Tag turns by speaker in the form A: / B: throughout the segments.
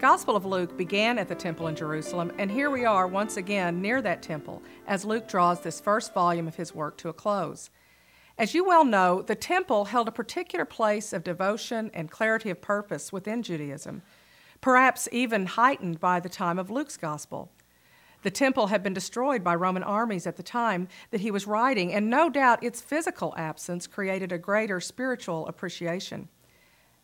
A: Gospel of Luke began at the temple in Jerusalem, and here we are once again near that temple as Luke draws this first volume of his work to a close. As you well know, the temple held a particular place of devotion and clarity of purpose within Judaism, perhaps even heightened by the time of Luke's Gospel. The temple had been destroyed by Roman armies at the time that he was writing, and no doubt its physical absence created a greater spiritual appreciation.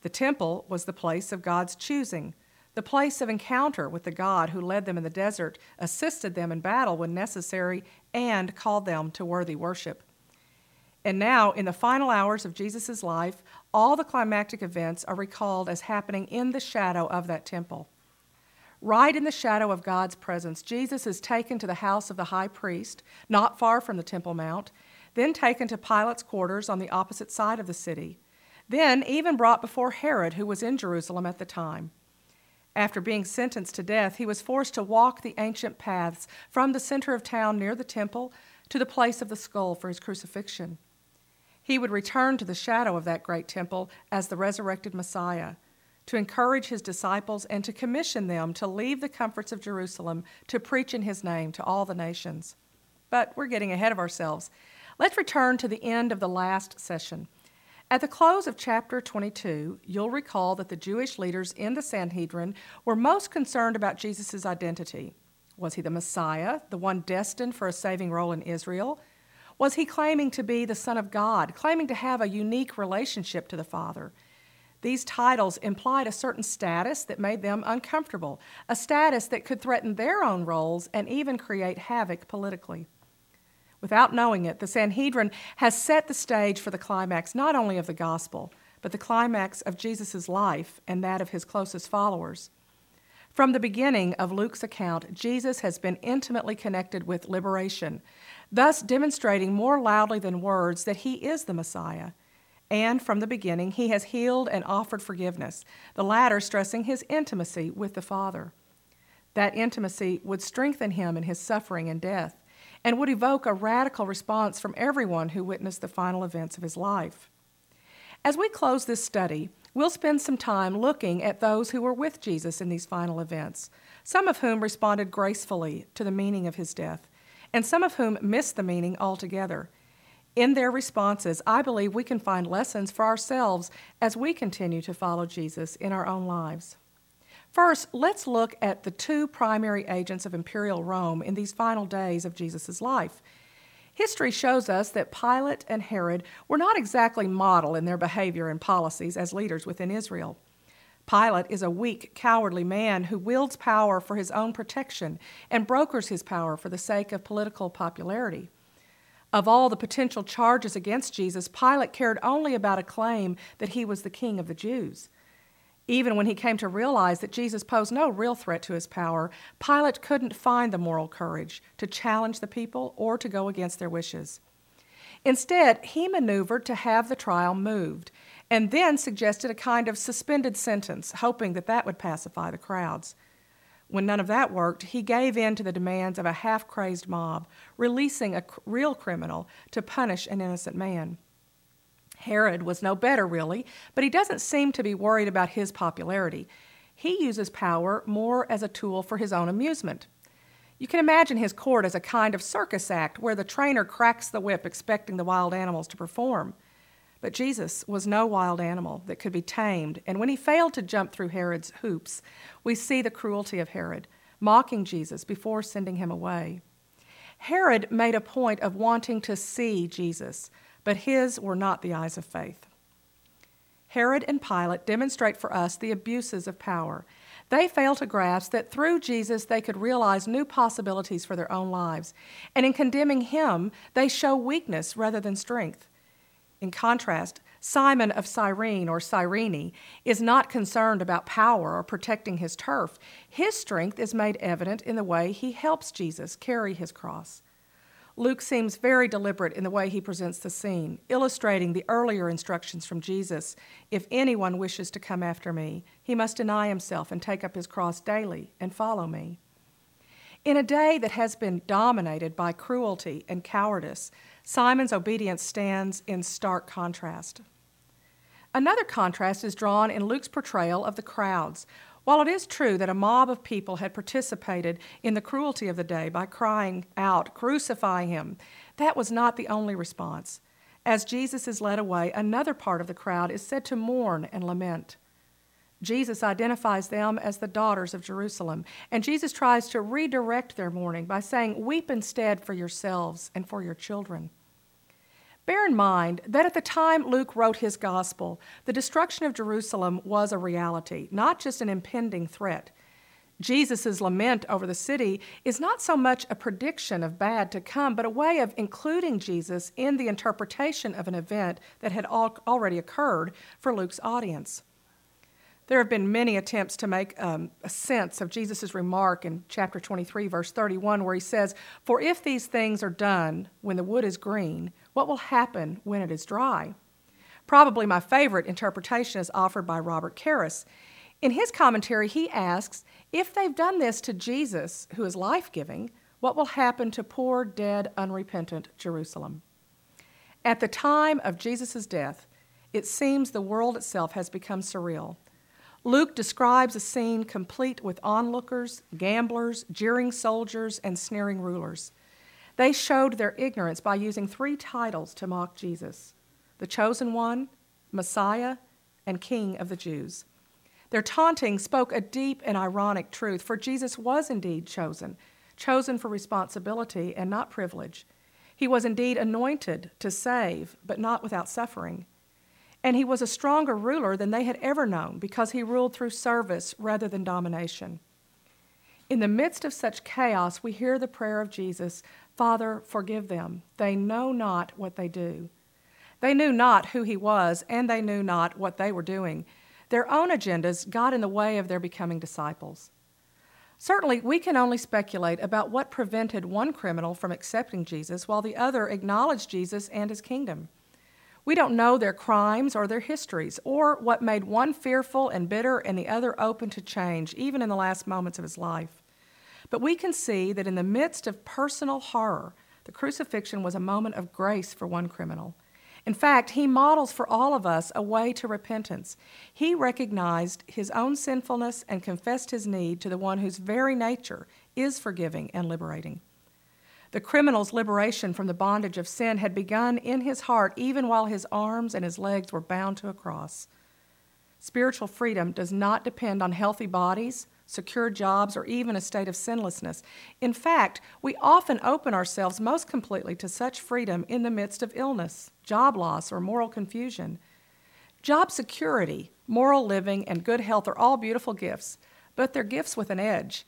A: The temple was the place of God's choosing, the place of encounter with the God who led them in the desert, assisted them in battle when necessary, and called them to worthy worship. And now, in the final hours of Jesus' life, all the climactic events are recalled as happening in the shadow of that temple. Right in the shadow of God's presence, Jesus is taken to the house of the high priest, not far from the Temple Mount, then taken to Pilate's quarters on the opposite side of the city, then even brought before Herod, who was in Jerusalem at the time. After being sentenced to death, he was forced to walk the ancient paths from the center of town near the temple to the place of the skull for his crucifixion. He would return to the shadow of that great temple as the resurrected Messiah to encourage his disciples and to commission them to leave the comforts of Jerusalem to preach in his name to all the nations. But we're getting ahead of ourselves. Let's return to the end of the last session. At the close of chapter 22, you'll recall that the Jewish leaders in the Sanhedrin were most concerned about Jesus' identity. Was he the Messiah, the one destined for a saving role in Israel? Was he claiming to be the Son of God, claiming to have a unique relationship to the Father? These titles implied a certain status that made them uncomfortable, a status that could threaten their own roles and even create havoc politically. Without knowing it, the Sanhedrin has set the stage for the climax not only of the gospel, but the climax of Jesus' life and that of his closest followers. From the beginning of Luke's account, Jesus has been intimately connected with liberation, thus demonstrating more loudly than words that he is the Messiah. And from the beginning, he has healed and offered forgiveness, the latter stressing his intimacy with the Father. That intimacy would strengthen him in his suffering and death and would evoke a radical response from everyone who witnessed the final events of his life. As we close this study, we'll spend some time looking at those who were with Jesus in these final events, some of whom responded gracefully to the meaning of his death, and some of whom missed the meaning altogether. In their responses, I believe we can find lessons for ourselves as we continue to follow Jesus in our own lives. First, let's look at the two primary agents of imperial Rome in these final days of Jesus' life. History shows us that Pilate and Herod were not exactly model in their behavior and policies as leaders within Israel. Pilate is a weak, cowardly man who wields power for his own protection and brokers his power for the sake of political popularity. Of all the potential charges against Jesus, Pilate cared only about a claim that he was the king of the Jews. Even when he came to realize that Jesus posed no real threat to his power, Pilate couldn't find the moral courage to challenge the people or to go against their wishes. Instead, he maneuvered to have the trial moved and then suggested a kind of suspended sentence, hoping that that would pacify the crowds. When none of that worked, he gave in to the demands of a half crazed mob, releasing a real criminal to punish an innocent man. Herod was no better, really, but he doesn't seem to be worried about his popularity. He uses power more as a tool for his own amusement. You can imagine his court as a kind of circus act where the trainer cracks the whip expecting the wild animals to perform. But Jesus was no wild animal that could be tamed, and when he failed to jump through Herod's hoops, we see the cruelty of Herod, mocking Jesus before sending him away. Herod made a point of wanting to see Jesus, but his were not the eyes of faith. Herod and Pilate demonstrate for us the abuses of power. They fail to grasp that through Jesus they could realize new possibilities for their own lives, and in condemning him, they show weakness rather than strength. In contrast, Simon of Cyrene or Cyrene is not concerned about power or protecting his turf. His strength is made evident in the way he helps Jesus carry his cross. Luke seems very deliberate in the way he presents the scene, illustrating the earlier instructions from Jesus If anyone wishes to come after me, he must deny himself and take up his cross daily and follow me. In a day that has been dominated by cruelty and cowardice, Simon's obedience stands in stark contrast. Another contrast is drawn in Luke's portrayal of the crowds. While it is true that a mob of people had participated in the cruelty of the day by crying out, Crucify him, that was not the only response. As Jesus is led away, another part of the crowd is said to mourn and lament. Jesus identifies them as the daughters of Jerusalem, and Jesus tries to redirect their mourning by saying, Weep instead for yourselves and for your children. Bear in mind that at the time Luke wrote his gospel, the destruction of Jerusalem was a reality, not just an impending threat. Jesus' lament over the city is not so much a prediction of bad to come, but a way of including Jesus in the interpretation of an event that had already occurred for Luke's audience. There have been many attempts to make um, a sense of Jesus' remark in chapter 23, verse 31, where he says, For if these things are done when the wood is green, what will happen when it is dry? Probably my favorite interpretation is offered by Robert Karris. In his commentary, he asks, If they've done this to Jesus, who is life giving, what will happen to poor, dead, unrepentant Jerusalem? At the time of Jesus' death, it seems the world itself has become surreal. Luke describes a scene complete with onlookers, gamblers, jeering soldiers, and sneering rulers. They showed their ignorance by using three titles to mock Jesus the chosen one, Messiah, and King of the Jews. Their taunting spoke a deep and ironic truth, for Jesus was indeed chosen, chosen for responsibility and not privilege. He was indeed anointed to save, but not without suffering. And he was a stronger ruler than they had ever known because he ruled through service rather than domination. In the midst of such chaos, we hear the prayer of Jesus Father, forgive them. They know not what they do. They knew not who he was, and they knew not what they were doing. Their own agendas got in the way of their becoming disciples. Certainly, we can only speculate about what prevented one criminal from accepting Jesus while the other acknowledged Jesus and his kingdom. We don't know their crimes or their histories, or what made one fearful and bitter and the other open to change, even in the last moments of his life. But we can see that in the midst of personal horror, the crucifixion was a moment of grace for one criminal. In fact, he models for all of us a way to repentance. He recognized his own sinfulness and confessed his need to the one whose very nature is forgiving and liberating. The criminal's liberation from the bondage of sin had begun in his heart even while his arms and his legs were bound to a cross. Spiritual freedom does not depend on healthy bodies, secure jobs, or even a state of sinlessness. In fact, we often open ourselves most completely to such freedom in the midst of illness, job loss, or moral confusion. Job security, moral living, and good health are all beautiful gifts, but they're gifts with an edge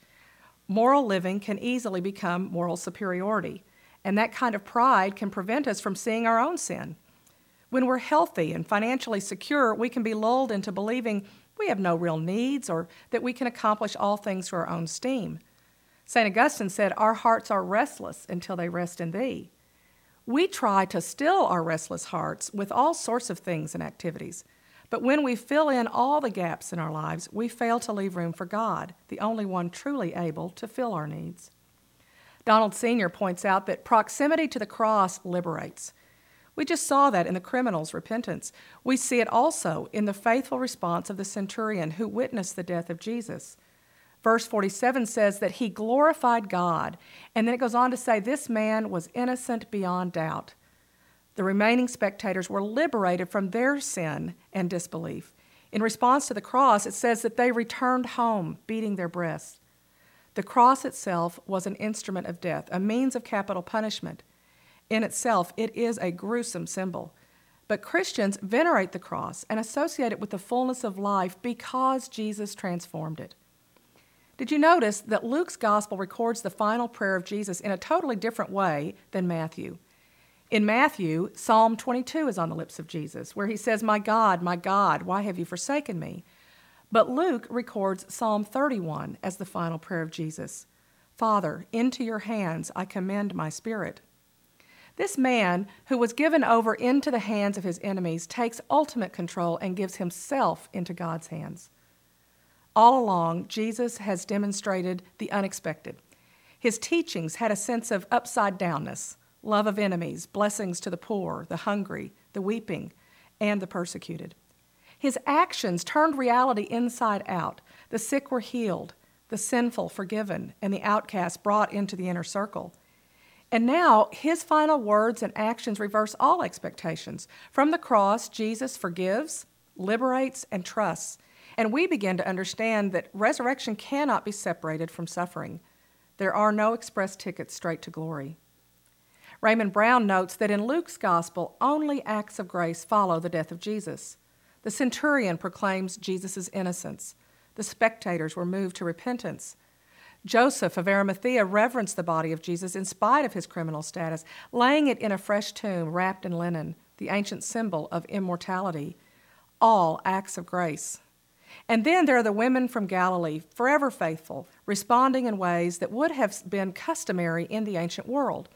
A: moral living can easily become moral superiority, and that kind of pride can prevent us from seeing our own sin. When we're healthy and financially secure, we can be lulled into believing we have no real needs or that we can accomplish all things through our own steam. St. Augustine said, Our hearts are restless until they rest in Thee. We try to still our restless hearts with all sorts of things and activities. But when we fill in all the gaps in our lives, we fail to leave room for God, the only one truly able to fill our needs. Donald Senior points out that proximity to the cross liberates. We just saw that in the criminal's repentance. We see it also in the faithful response of the centurion who witnessed the death of Jesus. Verse 47 says that he glorified God, and then it goes on to say, This man was innocent beyond doubt. The remaining spectators were liberated from their sin and disbelief. In response to the cross, it says that they returned home, beating their breasts. The cross itself was an instrument of death, a means of capital punishment. In itself, it is a gruesome symbol. But Christians venerate the cross and associate it with the fullness of life because Jesus transformed it. Did you notice that Luke's gospel records the final prayer of Jesus in a totally different way than Matthew? In Matthew, Psalm 22 is on the lips of Jesus, where he says, My God, my God, why have you forsaken me? But Luke records Psalm 31 as the final prayer of Jesus Father, into your hands I commend my spirit. This man, who was given over into the hands of his enemies, takes ultimate control and gives himself into God's hands. All along, Jesus has demonstrated the unexpected. His teachings had a sense of upside downness love of enemies, blessings to the poor, the hungry, the weeping, and the persecuted. His actions turned reality inside out. The sick were healed, the sinful forgiven, and the outcast brought into the inner circle. And now, his final words and actions reverse all expectations. From the cross, Jesus forgives, liberates, and trusts. And we begin to understand that resurrection cannot be separated from suffering. There are no express tickets straight to glory. Raymond Brown notes that in Luke's gospel, only acts of grace follow the death of Jesus. The centurion proclaims Jesus' innocence. The spectators were moved to repentance. Joseph of Arimathea reverenced the body of Jesus in spite of his criminal status, laying it in a fresh tomb wrapped in linen, the ancient symbol of immortality. All acts of grace. And then there are the women from Galilee, forever faithful, responding in ways that would have been customary in the ancient world.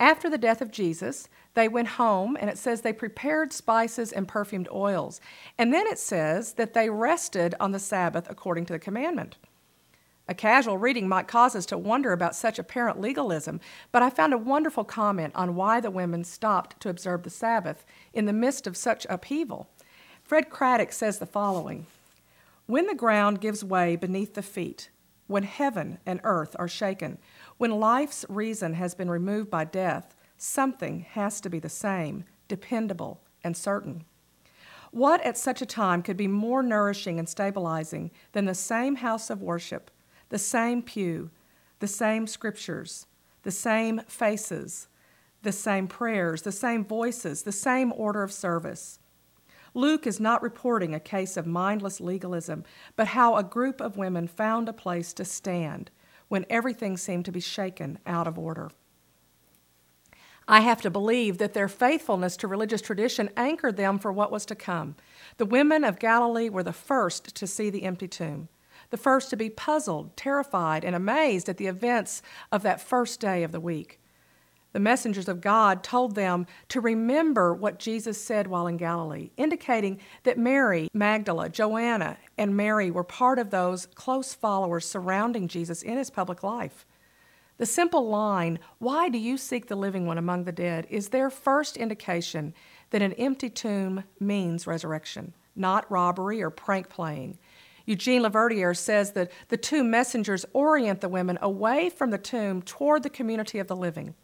A: After the death of Jesus, they went home, and it says they prepared spices and perfumed oils. And then it says that they rested on the Sabbath according to the commandment. A casual reading might cause us to wonder about such apparent legalism, but I found a wonderful comment on why the women stopped to observe the Sabbath in the midst of such upheaval. Fred Craddock says the following When the ground gives way beneath the feet, when heaven and earth are shaken, when life's reason has been removed by death, something has to be the same, dependable, and certain. What at such a time could be more nourishing and stabilizing than the same house of worship, the same pew, the same scriptures, the same faces, the same prayers, the same voices, the same order of service? Luke is not reporting a case of mindless legalism, but how a group of women found a place to stand when everything seemed to be shaken out of order. I have to believe that their faithfulness to religious tradition anchored them for what was to come. The women of Galilee were the first to see the empty tomb, the first to be puzzled, terrified, and amazed at the events of that first day of the week. The messengers of God told them to remember what Jesus said while in Galilee, indicating that Mary, Magdala, Joanna, and Mary were part of those close followers surrounding Jesus in his public life. The simple line, Why do you seek the living one among the dead? is their first indication that an empty tomb means resurrection, not robbery or prank playing. Eugene LaVerdiere says that the two messengers orient the women away from the tomb toward the community of the living.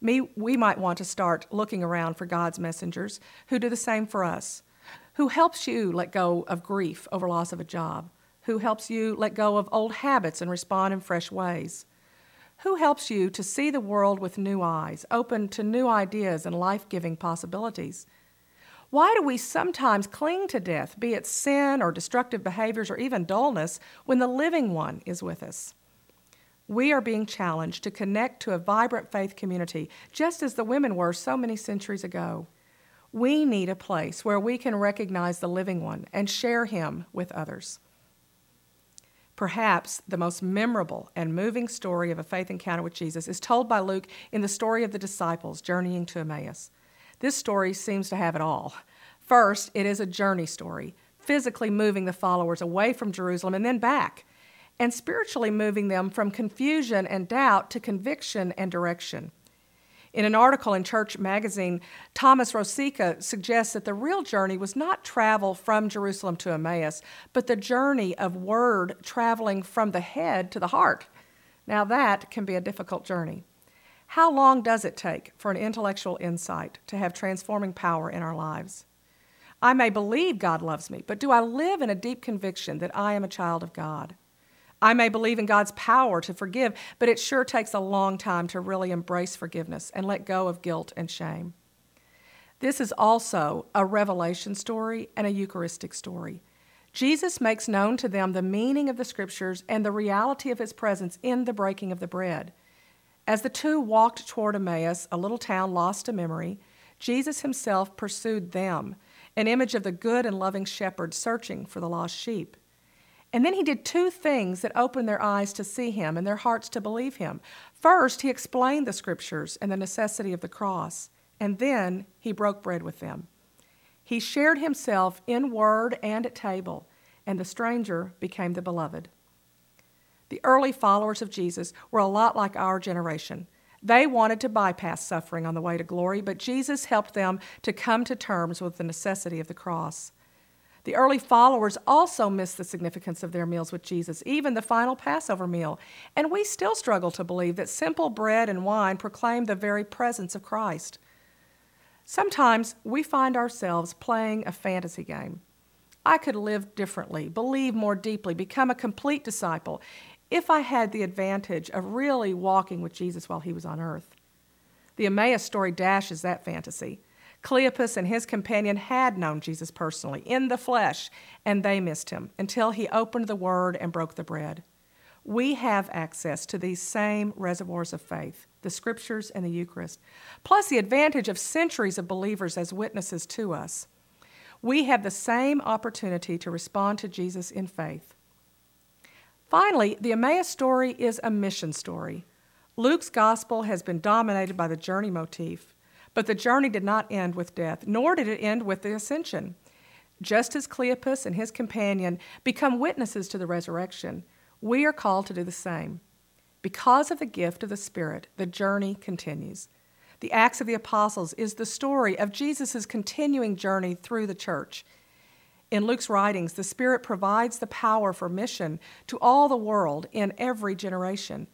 A: Me, we might want to start looking around for God's messengers who do the same for us. Who helps you let go of grief over loss of a job? Who helps you let go of old habits and respond in fresh ways? Who helps you to see the world with new eyes, open to new ideas and life giving possibilities? Why do we sometimes cling to death, be it sin or destructive behaviors or even dullness, when the living one is with us? we are being challenged to connect to a vibrant faith community, just as the women were so many centuries ago. We need a place where we can recognize the living one and share him with others. Perhaps the most memorable and moving story of a faith encounter with Jesus is told by Luke in the story of the disciples journeying to Emmaus. This story seems to have it all. First, it is a journey story, physically moving the followers away from Jerusalem and then back and spiritually moving them from confusion and doubt to conviction and direction. In an article in Church Magazine, Thomas Rosica suggests that the real journey was not travel from Jerusalem to Emmaus, but the journey of word traveling from the head to the heart. Now, that can be a difficult journey. How long does it take for an intellectual insight to have transforming power in our lives? I may believe God loves me, but do I live in a deep conviction that I am a child of God? I may believe in God's power to forgive, but it sure takes a long time to really embrace forgiveness and let go of guilt and shame. This is also a revelation story and a Eucharistic story. Jesus makes known to them the meaning of the scriptures and the reality of his presence in the breaking of the bread. As the two walked toward Emmaus, a little town lost to memory, Jesus himself pursued them, an image of the good and loving shepherd searching for the lost sheep. And then he did two things that opened their eyes to see him and their hearts to believe him. First, he explained the scriptures and the necessity of the cross, and then he broke bread with them. He shared himself in word and at table, and the stranger became the beloved. The early followers of Jesus were a lot like our generation. They wanted to bypass suffering on the way to glory, but Jesus helped them to come to terms with the necessity of the cross. The early followers also missed the significance of their meals with Jesus, even the final Passover meal. And we still struggle to believe that simple bread and wine proclaim the very presence of Christ. Sometimes we find ourselves playing a fantasy game. I could live differently, believe more deeply, become a complete disciple if I had the advantage of really walking with Jesus while he was on earth. The Emmaus story dashes that fantasy. Cleopas and his companion had known Jesus personally, in the flesh, and they missed him until he opened the Word and broke the bread. We have access to these same reservoirs of faith, the Scriptures and the Eucharist, plus the advantage of centuries of believers as witnesses to us. We have the same opportunity to respond to Jesus in faith. Finally, the Emmaus story is a mission story. Luke's gospel has been dominated by the journey motif. But the journey did not end with death, nor did it end with the ascension. Just as Cleopas and his companion become witnesses to the resurrection, we are called to do the same. Because of the gift of the Spirit, the journey continues. The Acts of the Apostles is the story of Jesus' continuing journey through the church. In Luke's writings, the Spirit provides the power for mission to all the world in every generation.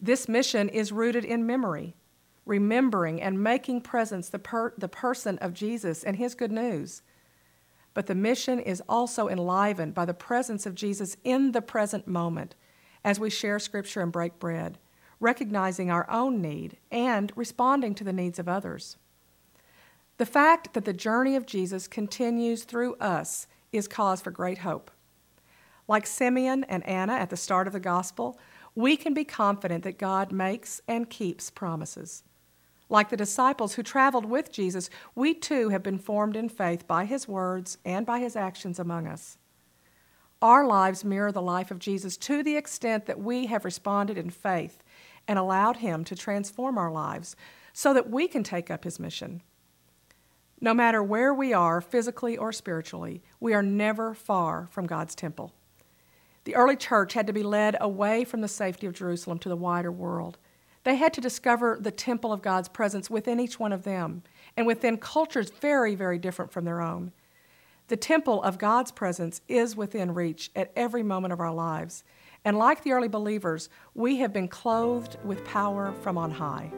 A: This mission is rooted in memory, remembering and making presence the, per- the person of Jesus and his good news. But the mission is also enlivened by the presence of Jesus in the present moment as we share Scripture and break bread, recognizing our own need and responding to the needs of others. The fact that the journey of Jesus continues through us is cause for great hope. Like Simeon and Anna at the start of the gospel, we can be confident that God makes and keeps promises. Like the disciples who traveled with Jesus, we too have been formed in faith by his words and by his actions among us. Our lives mirror the life of Jesus to the extent that we have responded in faith and allowed him to transform our lives so that we can take up his mission. No matter where we are, physically or spiritually, we are never far from God's temple. The early church had to be led away from the safety of Jerusalem to the wider world. They had to discover the temple of God's presence within each one of them and within cultures very, very different from their own. The temple of God's presence is within reach at every moment of our lives. And like the early believers, we have been clothed with power from on high.